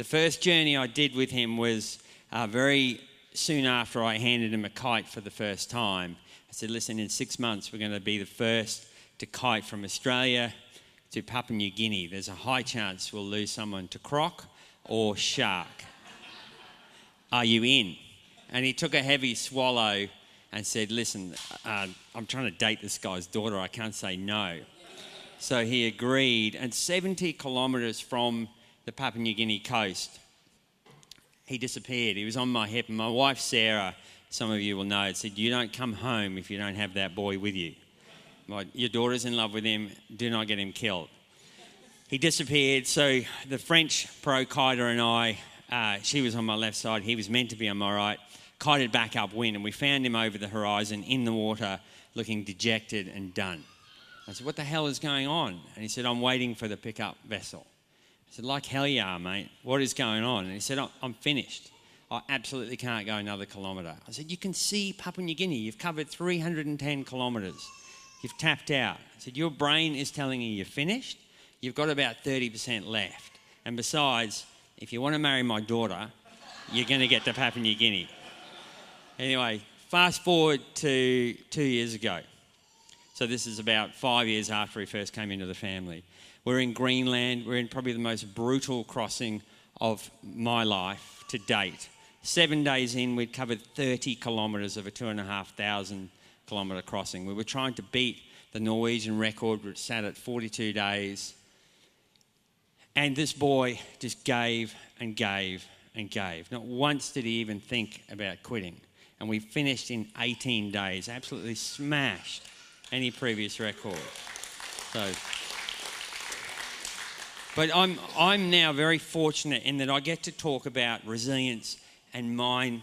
The first journey I did with him was uh, very soon after I handed him a kite for the first time. I said, Listen, in six months, we're going to be the first to kite from Australia to Papua New Guinea. There's a high chance we'll lose someone to croc or shark. Are you in? And he took a heavy swallow and said, Listen, uh, I'm trying to date this guy's daughter. I can't say no. So he agreed. And 70 kilometres from the Papua New Guinea coast, he disappeared. He was on my hip. And my wife, Sarah, some of you will know, said, You don't come home if you don't have that boy with you. Your daughter's in love with him. Do not get him killed. He disappeared. So the French pro kiter and I, uh, she was on my left side. He was meant to be on my right kited back upwind, and we found him over the horizon in the water, looking dejected and done. I said, What the hell is going on? And he said, I'm waiting for the pickup vessel. I said, Like hell you are, mate. What is going on? And he said, I'm finished. I absolutely can't go another kilometre. I said, You can see Papua New Guinea. You've covered 310 kilometres. You've tapped out. I said, Your brain is telling you you're finished. You've got about 30% left. And besides, if you want to marry my daughter, you're going to get to Papua New Guinea. Anyway, fast forward to two years ago. So this is about five years after he first came into the family. We're in Greenland. We're in probably the most brutal crossing of my life to date. Seven days in, we'd covered 30 kilometres of a two and a half thousand kilometre crossing. We were trying to beat the Norwegian record, which sat at 42 days. And this boy just gave and gave and gave. Not once did he even think about quitting and we finished in 18 days. Absolutely smashed any previous record. So, but I'm, I'm now very fortunate in that I get to talk about resilience and mind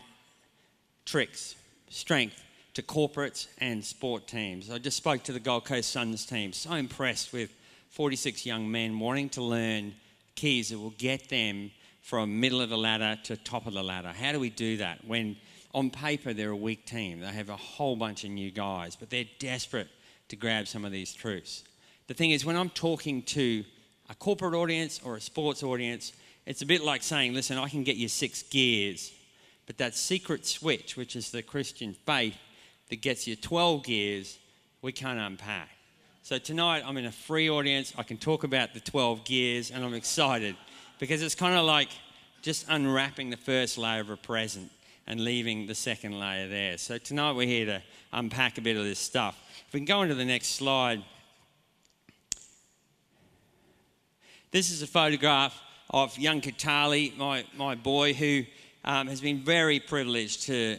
tricks, strength to corporates and sport teams. I just spoke to the Gold Coast Suns team, so impressed with 46 young men wanting to learn keys that will get them from middle of the ladder to top of the ladder. How do we do that when on paper, they're a weak team. They have a whole bunch of new guys, but they're desperate to grab some of these truths. The thing is, when I'm talking to a corporate audience or a sports audience, it's a bit like saying, listen, I can get you six gears, but that secret switch, which is the Christian faith that gets you 12 gears, we can't unpack. So tonight, I'm in a free audience. I can talk about the 12 gears, and I'm excited because it's kind of like just unwrapping the first layer of a present and leaving the second layer there. So tonight we're here to unpack a bit of this stuff. If we can go on to the next slide. This is a photograph of young Katali, my, my boy, who um, has been very privileged to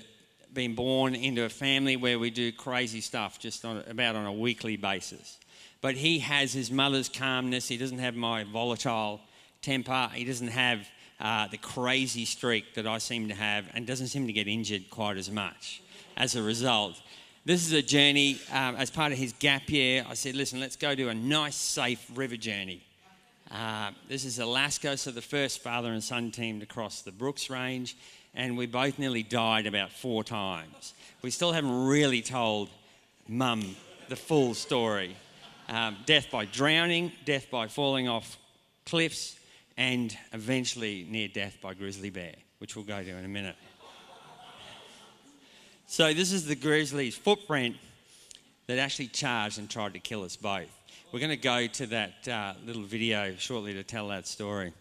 being born into a family where we do crazy stuff just on, about on a weekly basis. But he has his mother's calmness. He doesn't have my volatile temper. He doesn't have uh, the crazy streak that I seem to have and doesn't seem to get injured quite as much as a result. This is a journey um, as part of his gap year. I said, listen, let's go do a nice, safe river journey. Uh, this is Alaska, so the first father and son team to cross the Brooks Range, and we both nearly died about four times. We still haven't really told mum the full story. Um, death by drowning, death by falling off cliffs, and eventually near death by grizzly bear, which we'll go to in a minute. So, this is the grizzly's footprint that actually charged and tried to kill us both. We're going to go to that uh, little video shortly to tell that story.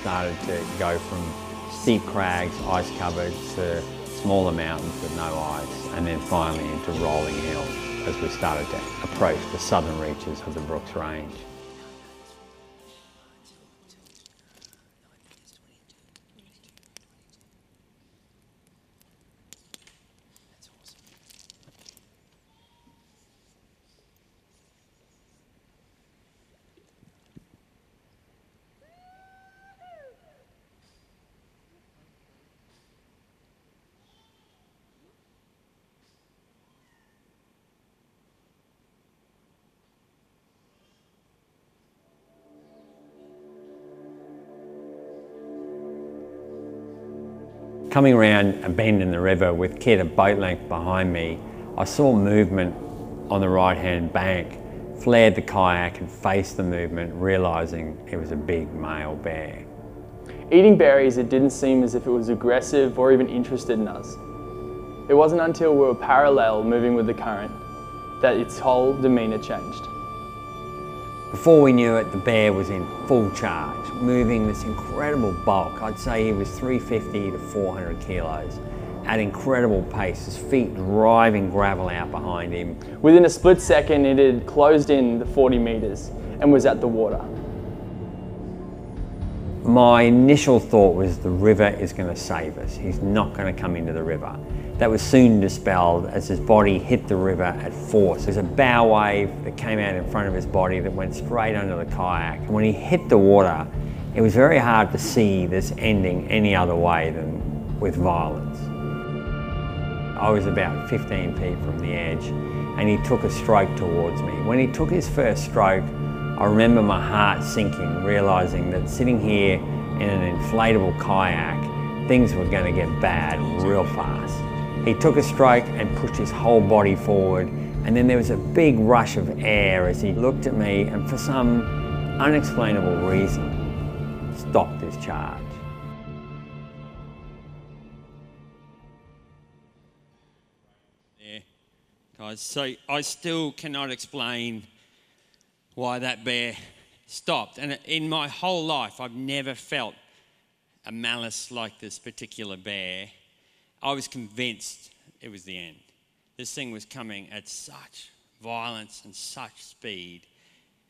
Started to go from steep crags, ice covered, to smaller mountains with no ice and then finally into rolling hills as we started to approach the southern reaches of the Brooks Range. Coming around a bend in the river with Kit a boat length behind me, I saw movement on the right hand bank, flared the kayak and faced the movement, realising it was a big male bear. Eating berries, it didn't seem as if it was aggressive or even interested in us. It wasn't until we were parallel moving with the current that its whole demeanour changed. Before we knew it, the bear was in full charge, moving this incredible bulk. I'd say he was 350 to 400 kilos at incredible pace, his feet driving gravel out behind him. Within a split second, it had closed in the 40 metres and was at the water. My initial thought was the river is going to save us. He's not going to come into the river. That was soon dispelled as his body hit the river at force. There's a bow wave that came out in front of his body that went straight under the kayak. When he hit the water, it was very hard to see this ending any other way than with violence. I was about 15 feet from the edge and he took a stroke towards me. When he took his first stroke, I remember my heart sinking, realizing that sitting here in an inflatable kayak, things were going to get bad real fast. He took a stroke and pushed his whole body forward, and then there was a big rush of air as he looked at me and, for some unexplainable reason, stopped his charge. Yeah, guys, so I still cannot explain why that bear stopped. And in my whole life, I've never felt a malice like this particular bear. I was convinced it was the end. This thing was coming at such violence and such speed,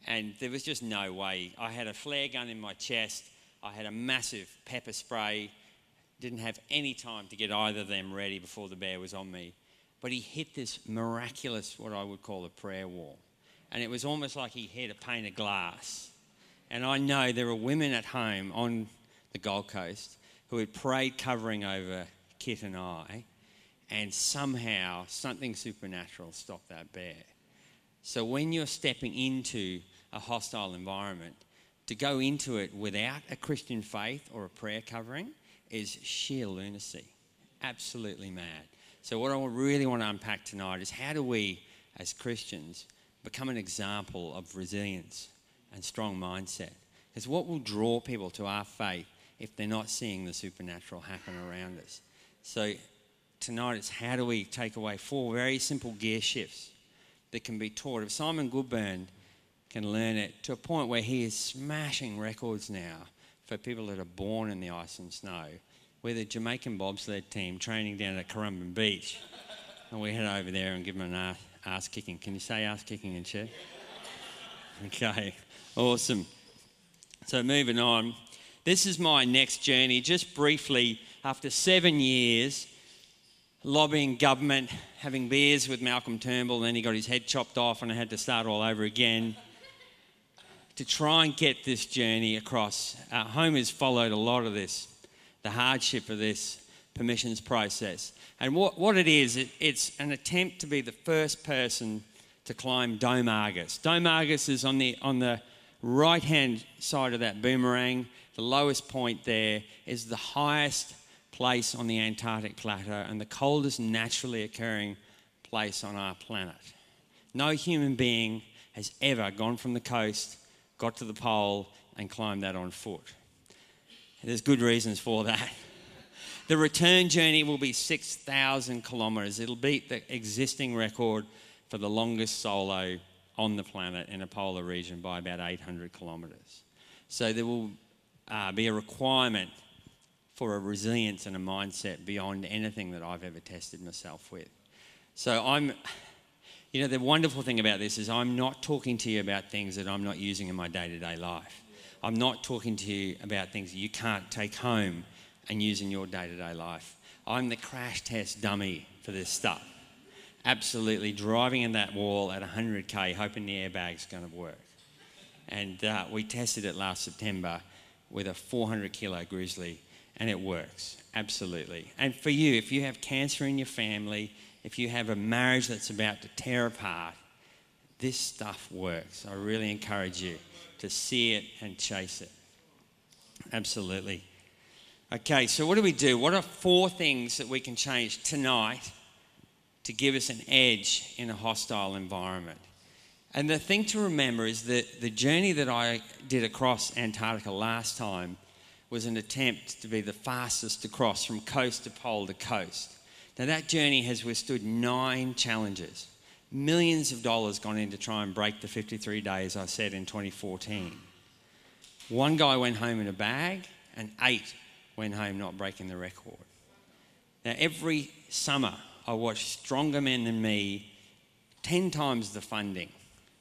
and there was just no way. I had a flare gun in my chest, I had a massive pepper spray, didn't have any time to get either of them ready before the bear was on me. But he hit this miraculous, what I would call a prayer wall. And it was almost like he hit a pane of glass. And I know there are women at home on the Gold Coast who had prayed covering over Kit and I, and somehow something supernatural stopped that bear. So when you're stepping into a hostile environment, to go into it without a Christian faith or a prayer covering is sheer lunacy. Absolutely mad. So, what I really want to unpack tonight is how do we, as Christians, become an example of resilience and strong mindset? Because what will draw people to our faith if they're not seeing the supernatural happen around us? So tonight it's how do we take away four very simple gear shifts that can be taught. If Simon Goodburn can learn it to a point where he is smashing records now for people that are born in the ice and snow. We're the Jamaican bobsled team training down at Currumbin Beach. And we head over there and give them an ass, kicking. Can you say ass kicking in chat? Okay, awesome. So moving on. This is my next journey. Just briefly, after seven years lobbying government, having beers with Malcolm Turnbull, and then he got his head chopped off and I had to start all over again to try and get this journey across. Our home has followed a lot of this, the hardship of this permissions process. And what, what it is, it, it's an attempt to be the first person to climb Dome Argus. Dome Argus is on the, on the right hand side of that boomerang. The lowest point there is the highest place on the Antarctic plateau and the coldest naturally occurring place on our planet. No human being has ever gone from the coast, got to the pole, and climbed that on foot. There's good reasons for that. The return journey will be 6,000 kilometres. It'll beat the existing record for the longest solo on the planet in a polar region by about 800 kilometres. So there will uh, be a requirement for a resilience and a mindset beyond anything that I've ever tested myself with. So I'm, you know, the wonderful thing about this is I'm not talking to you about things that I'm not using in my day to day life. I'm not talking to you about things you can't take home and use in your day to day life. I'm the crash test dummy for this stuff. Absolutely driving in that wall at 100k, hoping the airbag's going to work. And uh, we tested it last September with a 400 kilo grizzly and it works, absolutely. And for you, if you have cancer in your family, if you have a marriage that's about to tear apart, this stuff works. I really encourage you to see it and chase it. Absolutely. Okay, so what do we do? What are four things that we can change tonight to give us an edge in a hostile environment? And the thing to remember is that the journey that I did across Antarctica last time was an attempt to be the fastest to cross from coast to pole to coast. Now, that journey has withstood nine challenges. Millions of dollars gone in to try and break the 53 days I said in 2014. One guy went home in a bag, and eight went home not breaking the record. Now, every summer, I watch stronger men than me, 10 times the funding,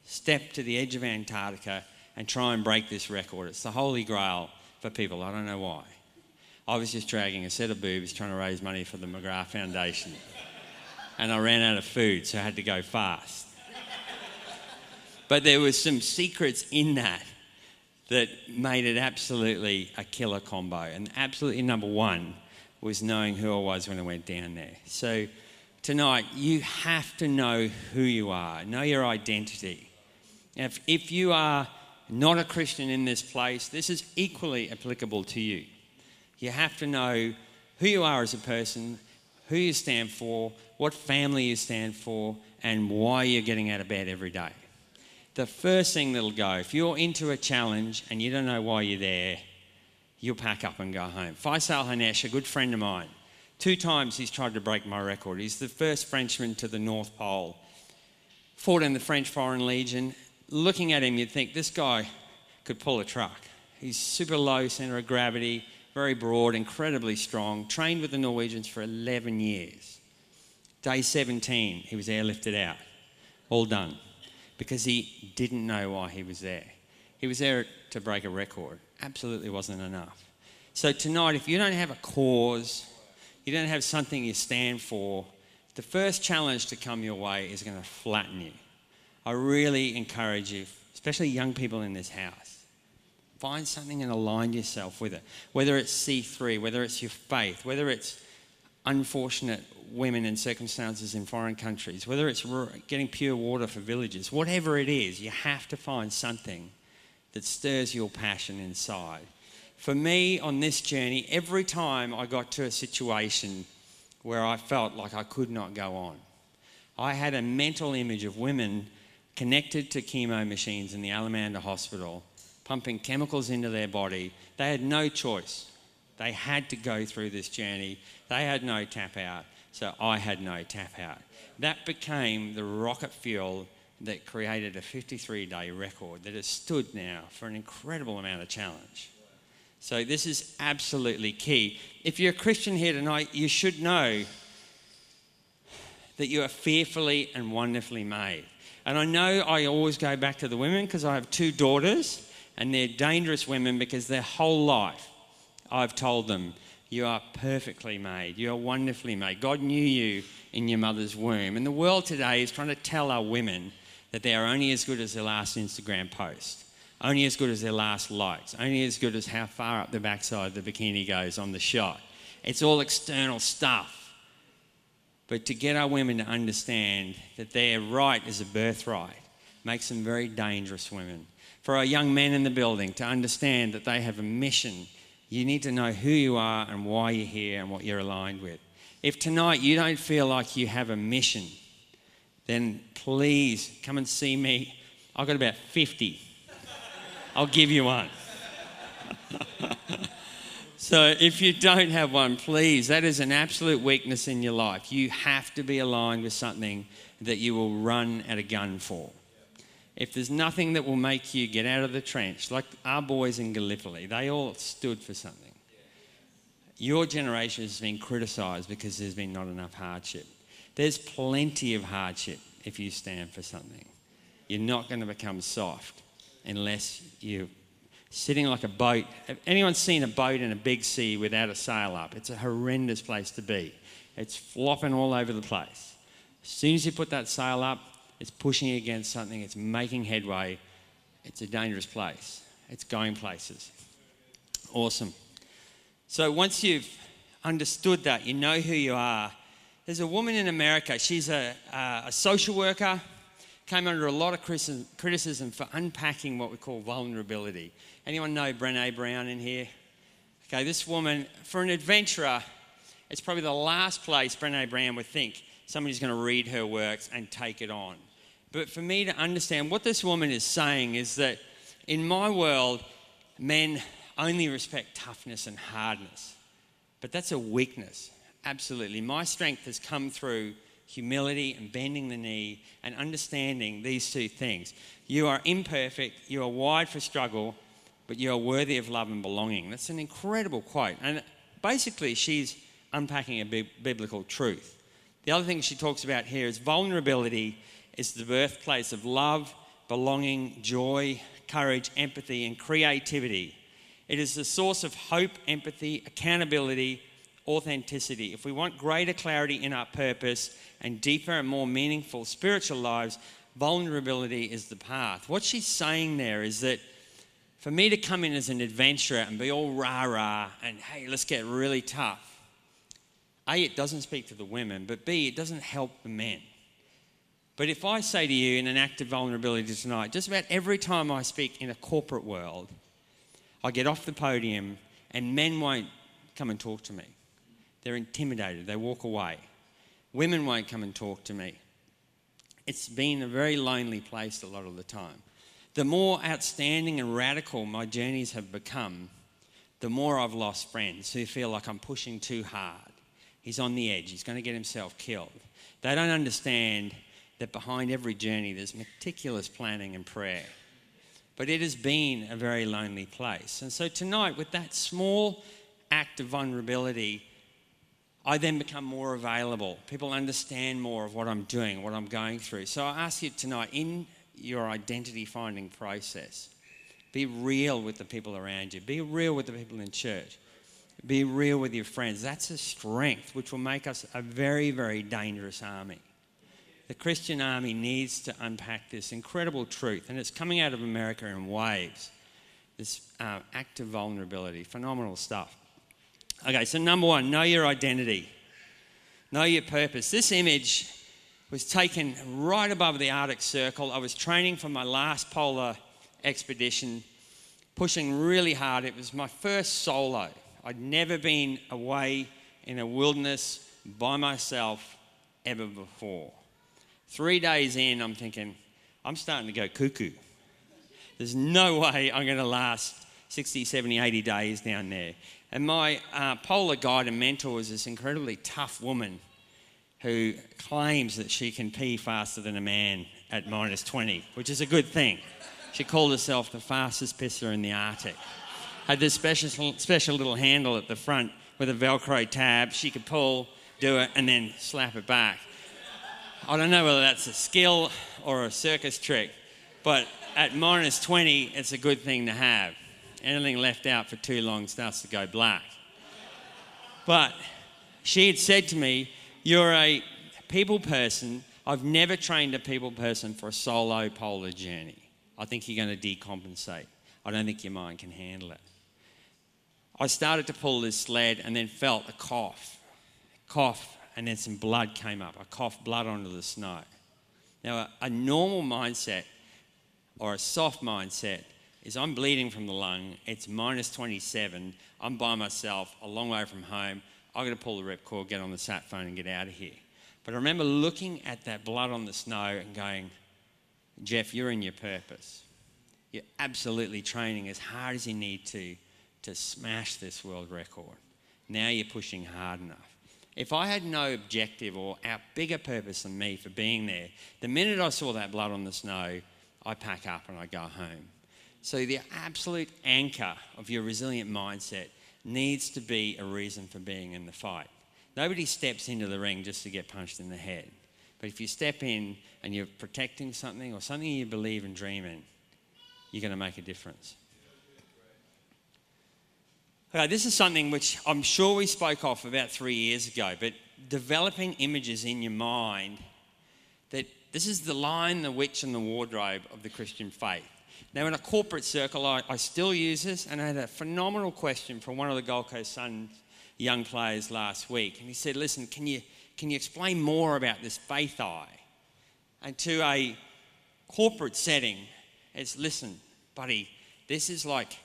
step to the edge of Antarctica and try and break this record. It's the holy grail for people. I don't know why. I was just dragging a set of boobs trying to raise money for the McGrath Foundation. and I ran out of food, so I had to go fast. but there was some secrets in that that made it absolutely a killer combo. And absolutely number one was knowing who I was when I went down there. So tonight, you have to know who you are, know your identity. If, if you are not a Christian in this place, this is equally applicable to you. You have to know who you are as a person, who you stand for, what family you stand for, and why you're getting out of bed every day the first thing that'll go, if you're into a challenge and you don't know why you're there, you'll pack up and go home. Faisal Hanesh, a good friend of mine, two times he's tried to break my record. He's the first Frenchman to the North Pole. Fought in the French Foreign Legion. Looking at him, you'd think this guy could pull a truck. He's super low centre of gravity, very broad, incredibly strong. Trained with the Norwegians for 11 years. Day 17, he was airlifted out. All done because he didn't know why he was there. He was there to break a record. Absolutely wasn't enough. So tonight, if you don't have a cause, you don't have something you stand for, the first challenge to come your way is going to flatten you. I really encourage you, especially young people in this house, find something and align yourself with it. Whether it's C3, whether it's your faith, whether it's unfortunate women in circumstances in foreign countries, whether it's getting pure water for villages, whatever it is, you have to find something that stirs your passion inside. For me, on this journey, every time I got to a situation where I felt like I could not go on, I had a mental image of women connected to chemo machines in the Allamanda Hospital, pumping chemicals into their body. They had no choice. They had to go through this journey. They had no tap out. So I had no tap out. That became the rocket fuel that created a 53 day record that has stood now for an incredible amount of challenge. So this is absolutely key. If you're a Christian here tonight, you should know that you are fearfully and wonderfully made. And I know I always go back to the women because I have two daughters and they're dangerous women because their whole life I've told them you are perfectly made. You are wonderfully made. God knew you in your mother's womb. And the world today is trying to tell our women that they are only as good as their last Instagram post, only as good as their last likes, only as good as how far up the backside the bikini goes on the shot. It's all external stuff. But to get our women to understand that their right is a birthright makes them very dangerous women. For our young men in the building to understand that they have a mission you need to know who you are and why you're here and what you're aligned with. If tonight you don't feel like you have a mission, then please come and see me. I've got about 50. I'll give you one. so if you don't have one, please, that is an absolute weakness in your life. You have to be aligned with something that you will run at a gun for if there's nothing that will make you get out of the trench, like our boys in Gallipoli, they all stood for something. Your generation has been criticised because there's been not enough hardship. There's plenty of hardship if you stand for something. You're not going to become soft unless you're sitting like a boat. Have anyone seen a boat in a big sea without a sail up? It's a horrendous place to be. It's flopping all over the place. As soon as you put that sail up, it's pushing against something, it's making headway. It's a dangerous place. It's going places. Awesome. So once you've understood that, you know who you are. There's a woman in America, she's a, uh, a social worker, came under a lot of criticism for unpacking what we call vulnerability. Anyone know Brene Brown in here? Okay, this woman, for an adventurer, it's probably the last place Brene Brown would think somebody's going to read her works and take it on. But for me to understand what this woman is saying is that in my world, men only respect toughness and hardness. But that's a weakness, absolutely. My strength has come through humility and bending the knee and understanding these two things. You are imperfect, you are wired for struggle, but you are worthy of love and belonging. That's an incredible quote. And basically, she's unpacking a biblical truth. The other thing she talks about here is vulnerability is the birthplace of love, belonging, joy, courage, empathy, and creativity. It is the source of hope, empathy, accountability, authenticity. If we want greater clarity in our purpose and deeper and more meaningful spiritual lives, vulnerability is the path. What she's saying there is that for me to come in as an adventurer and be all rah rah and hey, let's get really tough, A, it doesn't speak to the women, but B, it doesn't help the men. But if I say to you in an act of vulnerability tonight, just about every time I speak in a corporate world, I get off the podium and men won't come and talk to me. They're intimidated, they walk away. Women won't come and talk to me. It's been a very lonely place a lot of the time. The more outstanding and radical my journeys have become, the more I've lost friends who feel like I'm pushing too hard. He's on the edge, he's going to get himself killed. They don't understand that behind every journey there's meticulous planning and prayer but it has been a very lonely place. And so tonight, with that small act of vulnerability, I then become more available. People understand more of what I'm doing, what I'm going through. So I ask you tonight, in your identity finding process, be real with the people around you, be real with the people in church, be real with your friends. That's a strength which will make us a very, very dangerous army the Christian army needs to unpack this incredible truth, and it's coming out of America in waves. This uh, act of vulnerability, phenomenal stuff. Okay, so number one, know your identity, know your purpose. This image was taken right above the Arctic Circle. I was training for my last polar expedition, pushing really hard. It was my first solo. I'd never been away in a wilderness by myself ever before. Three days in, I'm thinking, I'm starting to go cuckoo. There's no way I'm going to last 60, 70, 80 days down there. And my uh, polar guide and mentor is this incredibly tough woman who claims that she can pee faster than a man at minus 20, which is a good thing. She called herself the fastest pisser in the Arctic. Had this special, special little handle at the front with a Velcro tab. She could pull, do it, and then slap it back. I don't know whether that's a skill or a circus trick, but at minus 20, it's a good thing to have. Anything left out for too long starts to go black. But she had said to me, You're a people person. I've never trained a people person for a solo polar journey. I think you're going to decompensate. I don't think your mind can handle it. I started to pull this sled and then felt a cough. Cough and then some blood came up. I coughed blood onto the snow. Now, a, a normal mindset or a soft mindset is I'm bleeding from the lung, it's minus 27, I'm by myself, a long way from home, I've got to pull the ripcord, get on the sat phone, and get out of here. But I remember looking at that blood on the snow and going, Geoff, you're in your purpose. You're absolutely training as hard as you need to to smash this world record. Now you're pushing hard enough. If I had no objective or our bigger purpose than me for being there, the minute I saw that blood on the snow, I pack up and I go home. So the absolute anchor of your resilient mindset needs to be a reason for being in the fight. Nobody steps into the ring just to get punched in the head. But if you step in and you're protecting something or something you believe and dream in, you're going to make a difference. Okay, this is something which I'm sure we spoke of about three years ago, but developing images in your mind that this is the lion, the witch, and the wardrobe of the Christian faith. Now, in a corporate circle, I, I still use this, and I had a phenomenal question from one of the Gold Coast Suns young players last week. And he said, Listen, can you, can you explain more about this faith eye? And to a corporate setting, it's listen, buddy, this is like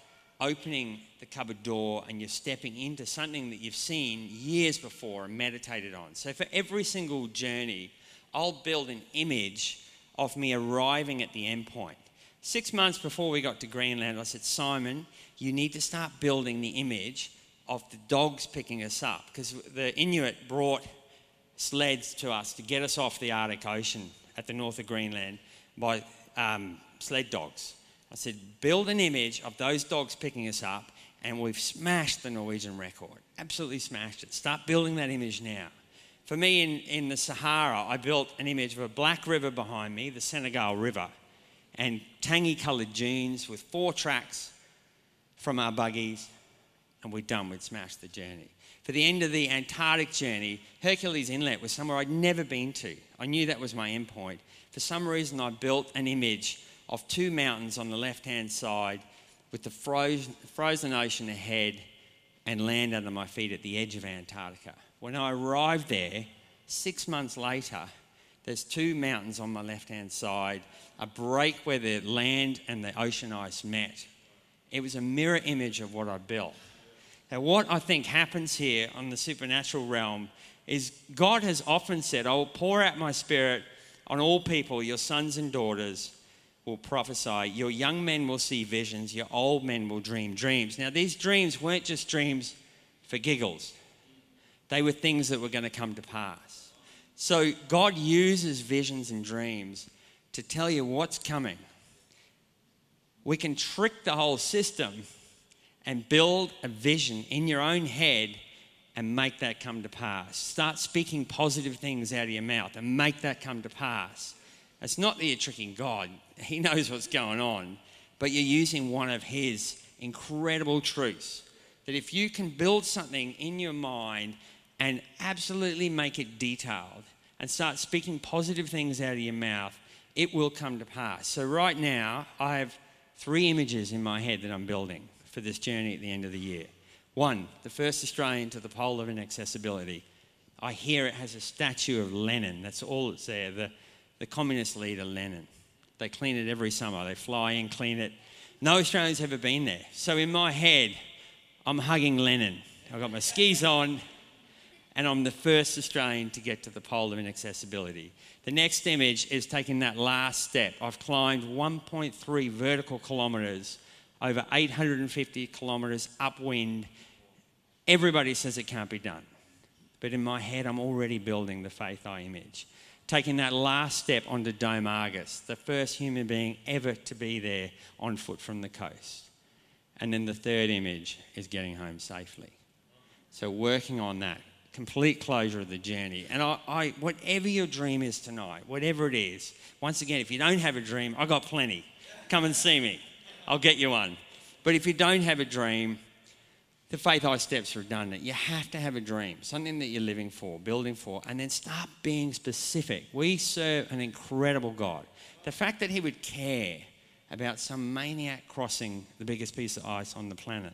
opening the cupboard door and you're stepping into something that you've seen years before and meditated on. So for every single journey, I'll build an image of me arriving at the end point. Six months before we got to Greenland, I said, Simon, you need to start building the image of the dogs picking us up because the Inuit brought sleds to us to get us off the Arctic Ocean at the north of Greenland by um, sled dogs. I said, build an image of those dogs picking us up, and we've smashed the Norwegian record. Absolutely smashed it. Start building that image now. For me, in, in the Sahara, I built an image of a black river behind me, the Senegal River, and tangy coloured jeans with four tracks from our buggies, and we're done. We'd smashed the journey. For the end of the Antarctic journey, Hercules Inlet was somewhere I'd never been to. I knew that was my end point. For some reason, I built an image of two mountains on the left hand side with the frozen, frozen ocean ahead and land under my feet at the edge of Antarctica. When I arrived there, six months later, there's two mountains on my left hand side, a break where the land and the ocean ice met. It was a mirror image of what I built. Now, what I think happens here on the supernatural realm is God has often said, I will pour out my spirit on all people, your sons and daughters will prophesy, your young men will see visions, your old men will dream dreams. Now, these dreams weren't just dreams for giggles, they were things that were going to come to pass. So, God uses visions and dreams to tell you what's coming. We can trick the whole system and build a vision in your own head and make that come to pass. Start speaking positive things out of your mouth and make that come to pass. It's not that you're tricking God, He knows what's going on, but you're using one of His incredible truths. That if you can build something in your mind and absolutely make it detailed and start speaking positive things out of your mouth, it will come to pass. So, right now, I have three images in my head that I'm building for this journey at the end of the year. One, the first Australian to the pole of inaccessibility. I hear it has a statue of Lenin. That's all that's there. The, the communist leader, Lenin. They clean it every summer. They fly in, clean it. No Australian's ever been there. So in my head, I'm hugging Lenin. I've got my skis on, and I'm the first Australian to get to the pole of inaccessibility. The next image is taking that last step. I've climbed 1.3 vertical kilometres over 850 kilometres upwind Everybody says it can't be done. But in my head, I'm already building the faith eye image. Taking that last step onto Dome Argus, the first human being ever to be there on foot from the coast. And then the third image is getting home safely. So, working on that, complete closure of the journey. And I, I, whatever your dream is tonight, whatever it is, once again, if you don't have a dream, I've got plenty. Come and see me. I'll get you one. But if you don't have a dream, the faith eye steps redundant. You have to have a dream, something that you're living for, building for, and then start being specific. We serve an incredible God. The fact that He would care about some maniac crossing the biggest piece of ice on the planet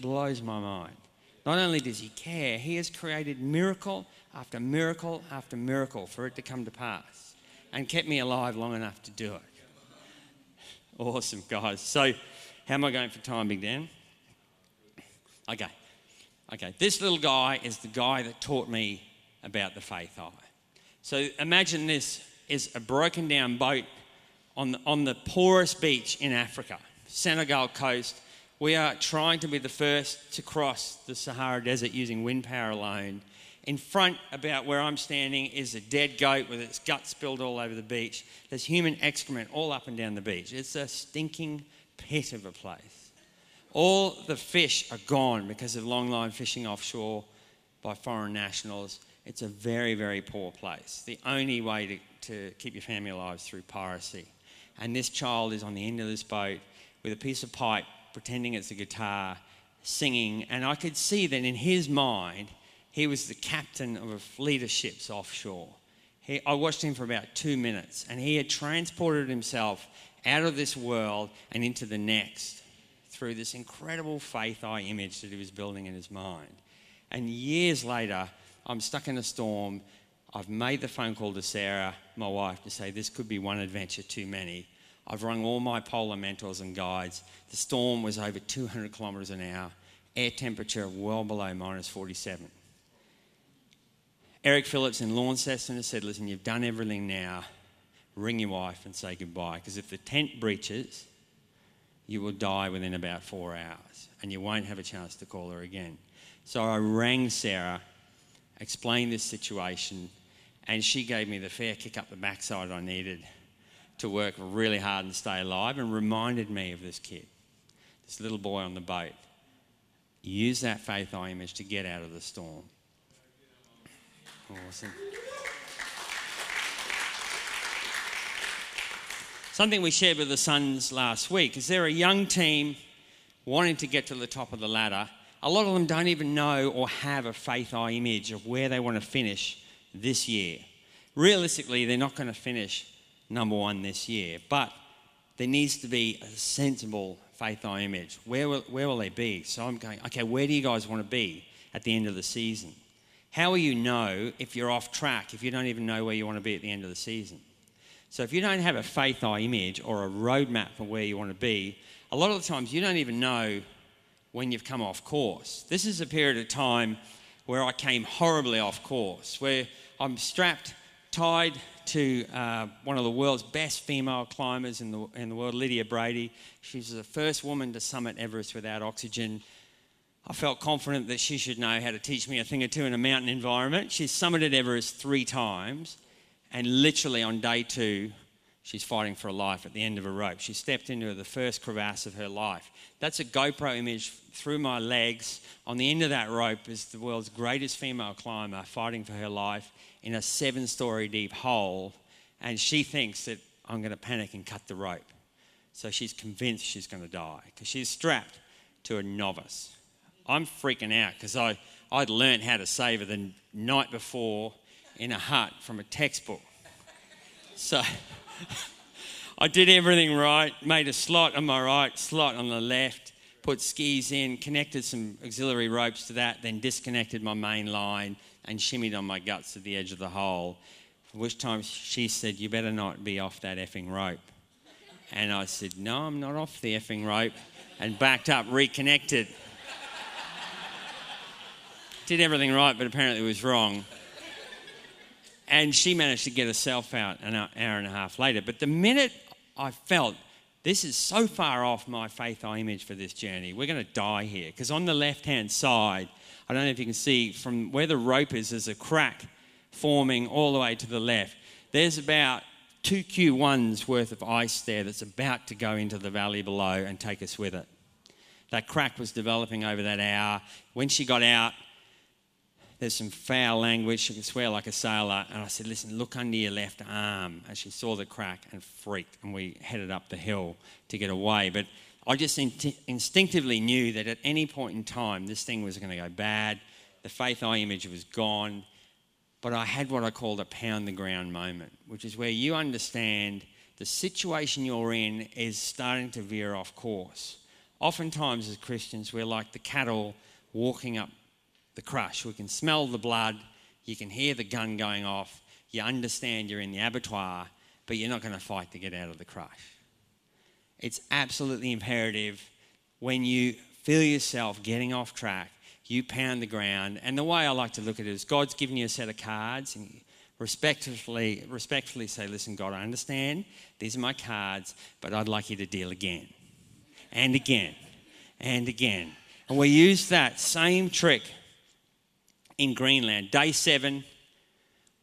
blows my mind. Not only does He care, He has created miracle after miracle after miracle for it to come to pass and kept me alive long enough to do it. Awesome, guys. So, how am I going for time, Big Dan? Okay. Okay. This little guy is the guy that taught me about the faith eye. So imagine this is a broken down boat on the, on the poorest beach in Africa, Senegal coast. We are trying to be the first to cross the Sahara Desert using wind power alone. In front, about where I'm standing, is a dead goat with its guts spilled all over the beach. There's human excrement all up and down the beach. It's a stinking pit of a place. All the fish are gone because of longline fishing offshore by foreign nationals. It's a very, very poor place. The only way to, to keep your family alive is through piracy. And this child is on the end of this boat with a piece of pipe, pretending it's a guitar, singing. And I could see that in his mind, he was the captain of a fleet of ships offshore. He, I watched him for about two minutes, and he had transported himself out of this world and into the next through this incredible faith eye image that he was building in his mind. And years later, I'm stuck in a storm. I've made the phone call to Sarah, my wife, to say this could be one adventure too many. I've rung all my polar mentors and guides. The storm was over 200 kilometres an hour, air temperature well below minus 47. Eric Philips in Launceston has said, Listen, you've done everything now. Ring your wife and say goodbye. Because if the tent breaches, you will die within about four hours and you won't have a chance to call her again. So I rang Sarah, explained this situation, and she gave me the fair kick up the backside I needed to work really hard and stay alive and reminded me of this kid, this little boy on the boat. Use that faith eye image to get out of the storm. Awesome. Something we shared with the Suns last week is they're a young team wanting to get to the top of the ladder. A lot of them don't even know or have a faith eye image of where they want to finish this year. Realistically, they're not going to finish number one this year, but there needs to be a sensible faith eye image. Where will, where will they be? So I'm going, okay, where do you guys want to be at the end of the season? How will you know if you're off track if you don't even know where you want to be at the end of the season? So if you don't have a faith eye image or a roadmap for where you want to be, a lot of the times you don't even know when you've come off course. This is a period of time where I came horribly off course, where I'm strapped, tied to uh, one of the world's best female climbers in the, in the world, Lydia Bradey. She's the first woman to summit Everest without oxygen. I felt confident that she should know how to teach me a thing or two in a mountain environment. She's summited Everest three times. And literally on day two, she's fighting for her life at the end of a rope. She stepped into the first crevasse of her life. That's a GoPro image through my legs. On the end of that rope is the world's greatest female climber fighting for her life in a seven story deep hole. And she thinks that I'm going to panic and cut the rope. So she's convinced she's going to die because she's strapped to a novice. I'm freaking out because I'd learned how to save her the night before in a hut from a textbook. So I did everything right, made a slot on my right, slot on the left, put skis in, connected some auxiliary ropes to that, then disconnected my main line and shimmied on my guts to the edge of the hole. For which time she said, You better not be off that effing rope. And I said, No, I'm not off the effing rope. And backed up, reconnected. Did everything right, but apparently it was wrong. And she managed to get herself out an hour and a half later. But the minute I felt this is so far off my faith eye image for this journey, we're going to die here. Because on the left hand side, I don't know if you can see from where the rope is, there's a crack forming all the way to the left. There's about two Q1s worth of ice there that's about to go into the valley below and take us with it. That crack was developing over that hour. When she got out, there's some foul language. She could swear like a sailor. And I said, Listen, look under your left arm. And she saw the crack and freaked. And we headed up the hill to get away. But I just in- instinctively knew that at any point in time, this thing was going to go bad. The faith eye image was gone. But I had what I called a pound the ground moment, which is where you understand the situation you're in is starting to veer off course. Oftentimes, as Christians, we're like the cattle walking up the crush. We can smell the blood. You can hear the gun going off. You understand you're in the abattoir, but you're not going to fight to get out of the crush. It's absolutely imperative when you feel yourself getting off track, you pound the ground. And the way I like to look at it is God's given you a set of cards and respectfully, respectfully say, listen, God, I understand. These are my cards, but I'd like you to deal again and again and again. And we use that same trick in Greenland. Day seven,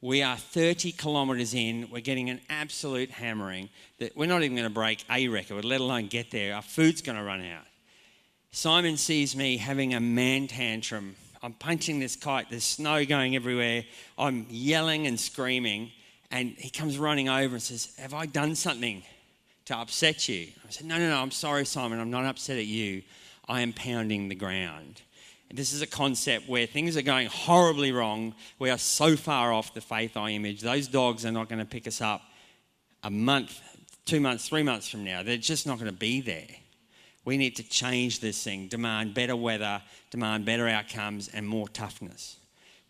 we are 30 kilometres in. We're getting an absolute hammering that we're not even going to break a record, let alone get there. Our food's going to run out. Simon sees me having a man tantrum. I'm punching this kite, there's snow going everywhere. I'm yelling and screaming. And he comes running over and says, Have I done something to upset you? I said, No, no, no, I'm sorry, Simon. I'm not upset at you. I am pounding the ground. This is a concept where things are going horribly wrong. We are so far off the faith eye image. Those dogs are not going to pick us up a month, two months, three months from now. They're just not going to be there. We need to change this thing, demand better weather, demand better outcomes, and more toughness.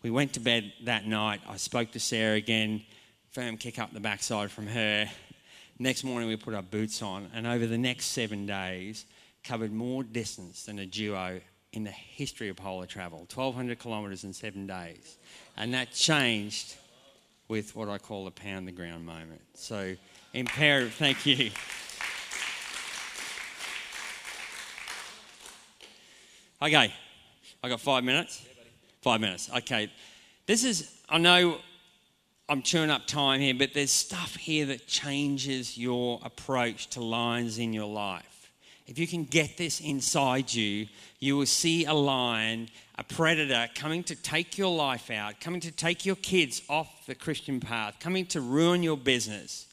We went to bed that night. I spoke to Sarah again, firm kick up the backside from her. Next morning, we put our boots on, and over the next seven days, covered more distance than a duo in the history of polar travel 1,200 kilometres in seven days. And that changed with what I call the pound the ground moment. So, imperative, thank you. Okay, I got five minutes. Five minutes. Okay, this is. I know I'm chewing up time here, but there's stuff here that changes your approach to lions in your life. If you can get this inside you, you will see a lion, a predator coming to take your life out, coming to take your kids off the Christian path, coming to ruin your business.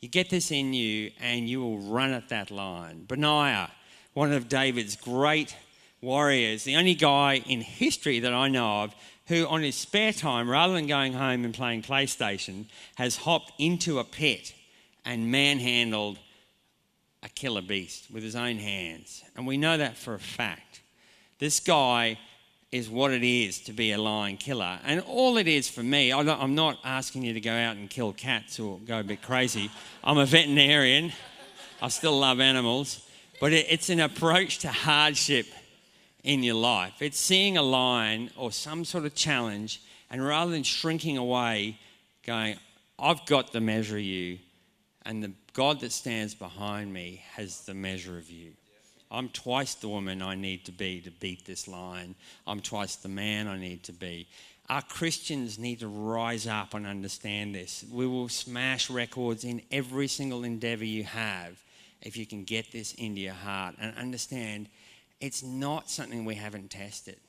You get this in you and you will run at that lion. Benaiah, one of David's great warriors, the only guy in history that I know of who, on his spare time, rather than going home and playing PlayStation, has hopped into a pit and manhandled a killer beast with his own hands. And we know that for a fact. This guy is what it is to be a lion killer. And all it is for me, I'm not asking you to go out and kill cats or go a bit crazy. I'm a veterinarian, I still love animals. But it's an approach to hardship in your life. It's seeing a lion or some sort of challenge, and rather than shrinking away, going, I've got the measure of you, and the God that stands behind me has the measure of you. I'm twice the woman I need to be to beat this lion. I'm twice the man I need to be. Our Christians need to rise up and understand this. We will smash records in every single endeavor you have if you can get this into your heart and understand it's not something we haven't tested.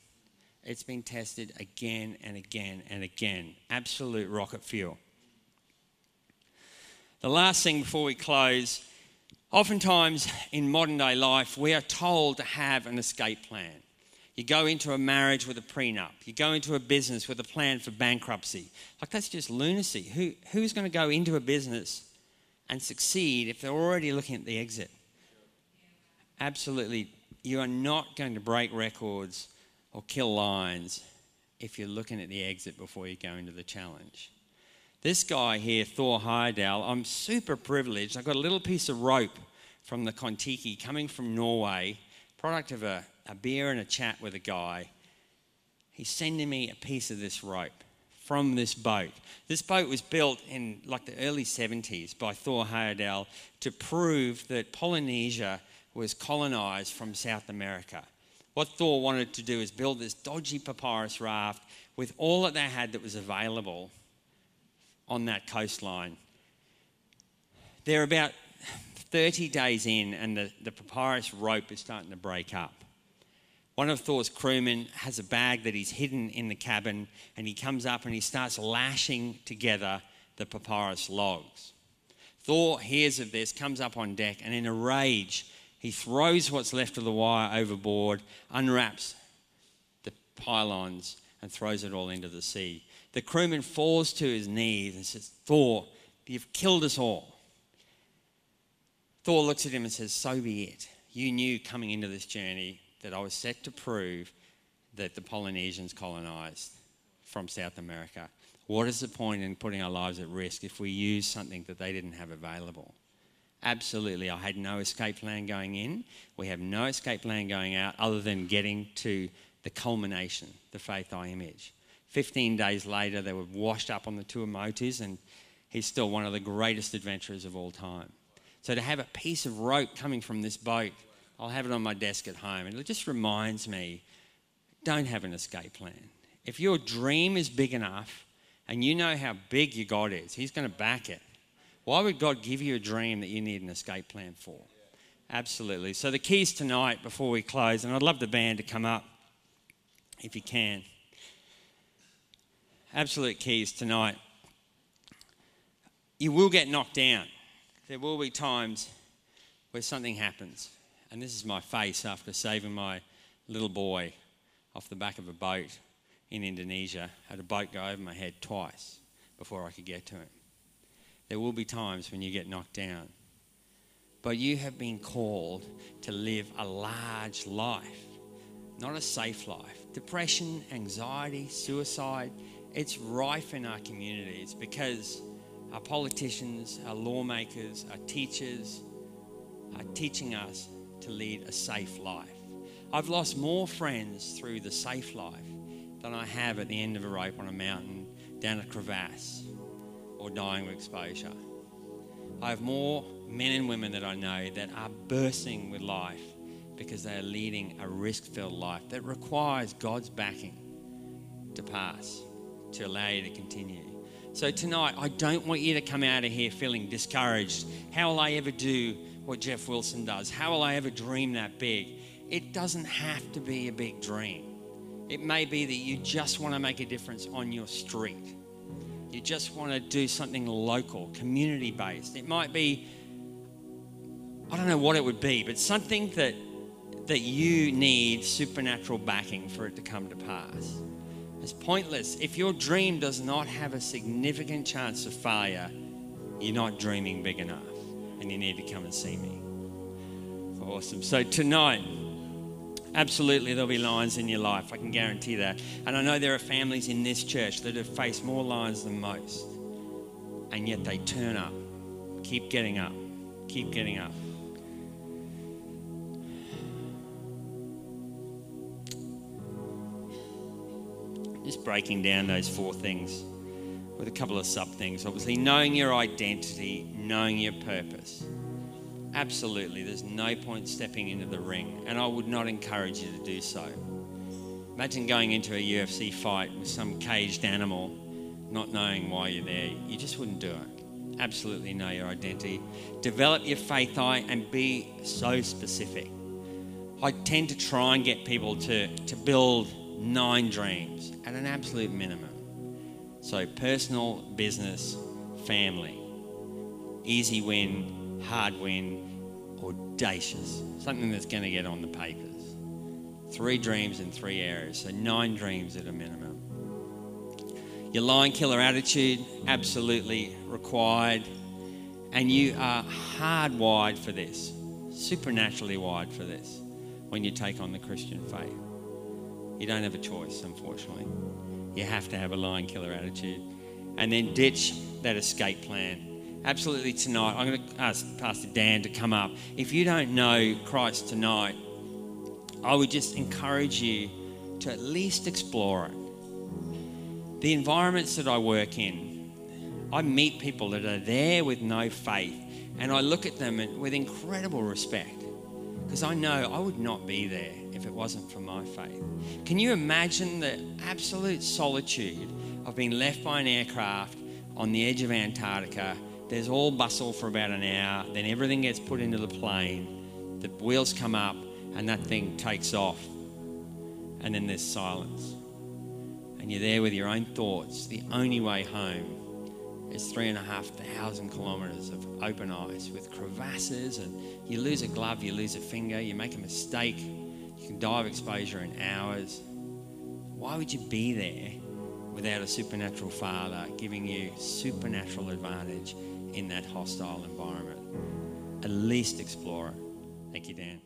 It's been tested again and again and again. Absolute rocket fuel. The last thing before we close oftentimes in modern day life, we are told to have an escape plan. You go into a marriage with a prenup. You go into a business with a plan for bankruptcy. Like, that's just lunacy. Who, who's going to go into a business and succeed if they're already looking at the exit? Absolutely you are not going to break records or kill lions if you're looking at the exit before you go into the challenge. This guy here, Thor Heyerdahl, I'm super privileged. I've got a little piece of rope from the Kon-Tiki coming from Norway, product of a, a beer and a chat with a guy. He's sending me a piece of this rope from this boat. This boat was built in like the early 70s by Thor Heyerdahl to prove that Polynesia was colonized from South America. What Thor wanted to do is build this dodgy papyrus raft with all that they had that was available on that coastline. They're about 30 days in, and the, the papyrus rope is starting to break up. One of Thor's crewmen has a bag that he's hidden in the cabin, and he comes up and he starts lashing together the papyrus logs. Thor hears of this, comes up on deck, and in a rage, he throws what's left of the wire overboard, unwraps the pylons, and throws it all into the sea. The crewman falls to his knees and says, Thor, you've killed us all. Thor looks at him and says, So be it. You knew coming into this journey that I was set to prove that the Polynesians colonized from South America. What is the point in putting our lives at risk if we use something that they didn't have available? Absolutely. I had no escape plan going in. We have no escape plan going out other than getting to the culmination, the faith eye image. 15 days later, they were washed up on the Tuamotus, and he's still one of the greatest adventurers of all time. So to have a piece of rope coming from this boat, I'll have it on my desk at home, and it just reminds me don't have an escape plan. If your dream is big enough and you know how big your God is, He's going to back it. Why would God give you a dream that you need an escape plan for? Absolutely. So, the keys tonight before we close, and I'd love the band to come up if you can. Absolute keys tonight. You will get knocked down. There will be times where something happens. And this is my face after saving my little boy off the back of a boat in Indonesia. I had a boat go over my head twice before I could get to him. There will be times when you get knocked down. But you have been called to live a large life, not a safe life. Depression, anxiety, suicide, it's rife in our communities because our politicians, our lawmakers, our teachers are teaching us to lead a safe life. I've lost more friends through the safe life than I have at the end of a rope on a mountain, down a crevasse, or dying of exposure. I have more men and women that I know that are bursting with life because they are leading a risk filled life that requires God's backing to pass, to allow you to continue. So tonight, I don't want you to come out of here feeling discouraged. How will I ever do what Geoff Wilson does? How will I ever dream that big? It doesn't have to be a big dream. It may be that you just want to make a difference on your street. You just want to do something local, community based. It might be, I don't know what it would be, but something that, that you need supernatural backing for it to come to pass. It's pointless. If your dream does not have a significant chance of failure, you're not dreaming big enough and you need to come and see me. Awesome. So tonight, absolutely there'll be lions in your life. I can guarantee that. And I know there are families in this church that have faced more lions than most. And yet they turn up. Keep getting up. Keep getting up. Just breaking down those four things with a couple of sub things. Obviously, knowing your identity, knowing your purpose. Absolutely, there's no point stepping into the ring, and I would not encourage you to do so. Imagine going into a UFC fight with some caged animal, not knowing why you're there. You just wouldn't do it. Absolutely know your identity. Develop your faith eye and be so specific. I tend to try and get people to, to build nine dreams at an absolute minimum. So, personal, business, family. Easy win, hard win, audacious. Something that's going to get on the papers. Three dreams in three areas, so nine dreams at a minimum. Your lion killer attitude, absolutely required. And you are hardwired for this, supernaturally wired for this when you take on the Christian faith. You don't have a choice, unfortunately. You have to have a lion killer attitude. And then ditch that escape plan. Absolutely, tonight, I'm going to ask Pastor Dan to come up. If you don't know Christ tonight, I would just encourage you to at least explore it. The environments that I work in, I meet people that are there with no faith, and I look at them with incredible respect because I know I would not be there if it wasn't for my faith. Can you imagine the absolute solitude of being left by an aircraft on the edge of Antarctica? There's all bustle for about an hour, then everything gets put into the plane, the wheels come up, and that thing takes off. And then there's silence. And you're there with your own thoughts. The only way home is three and a half thousand kilometers of open ice with crevasses, and you lose a glove, you lose a finger, you make a mistake, you can of exposure in hours. Why would you be there without a supernatural father giving you supernatural advantage in that hostile environment? At least explore it. Thank you, Dan.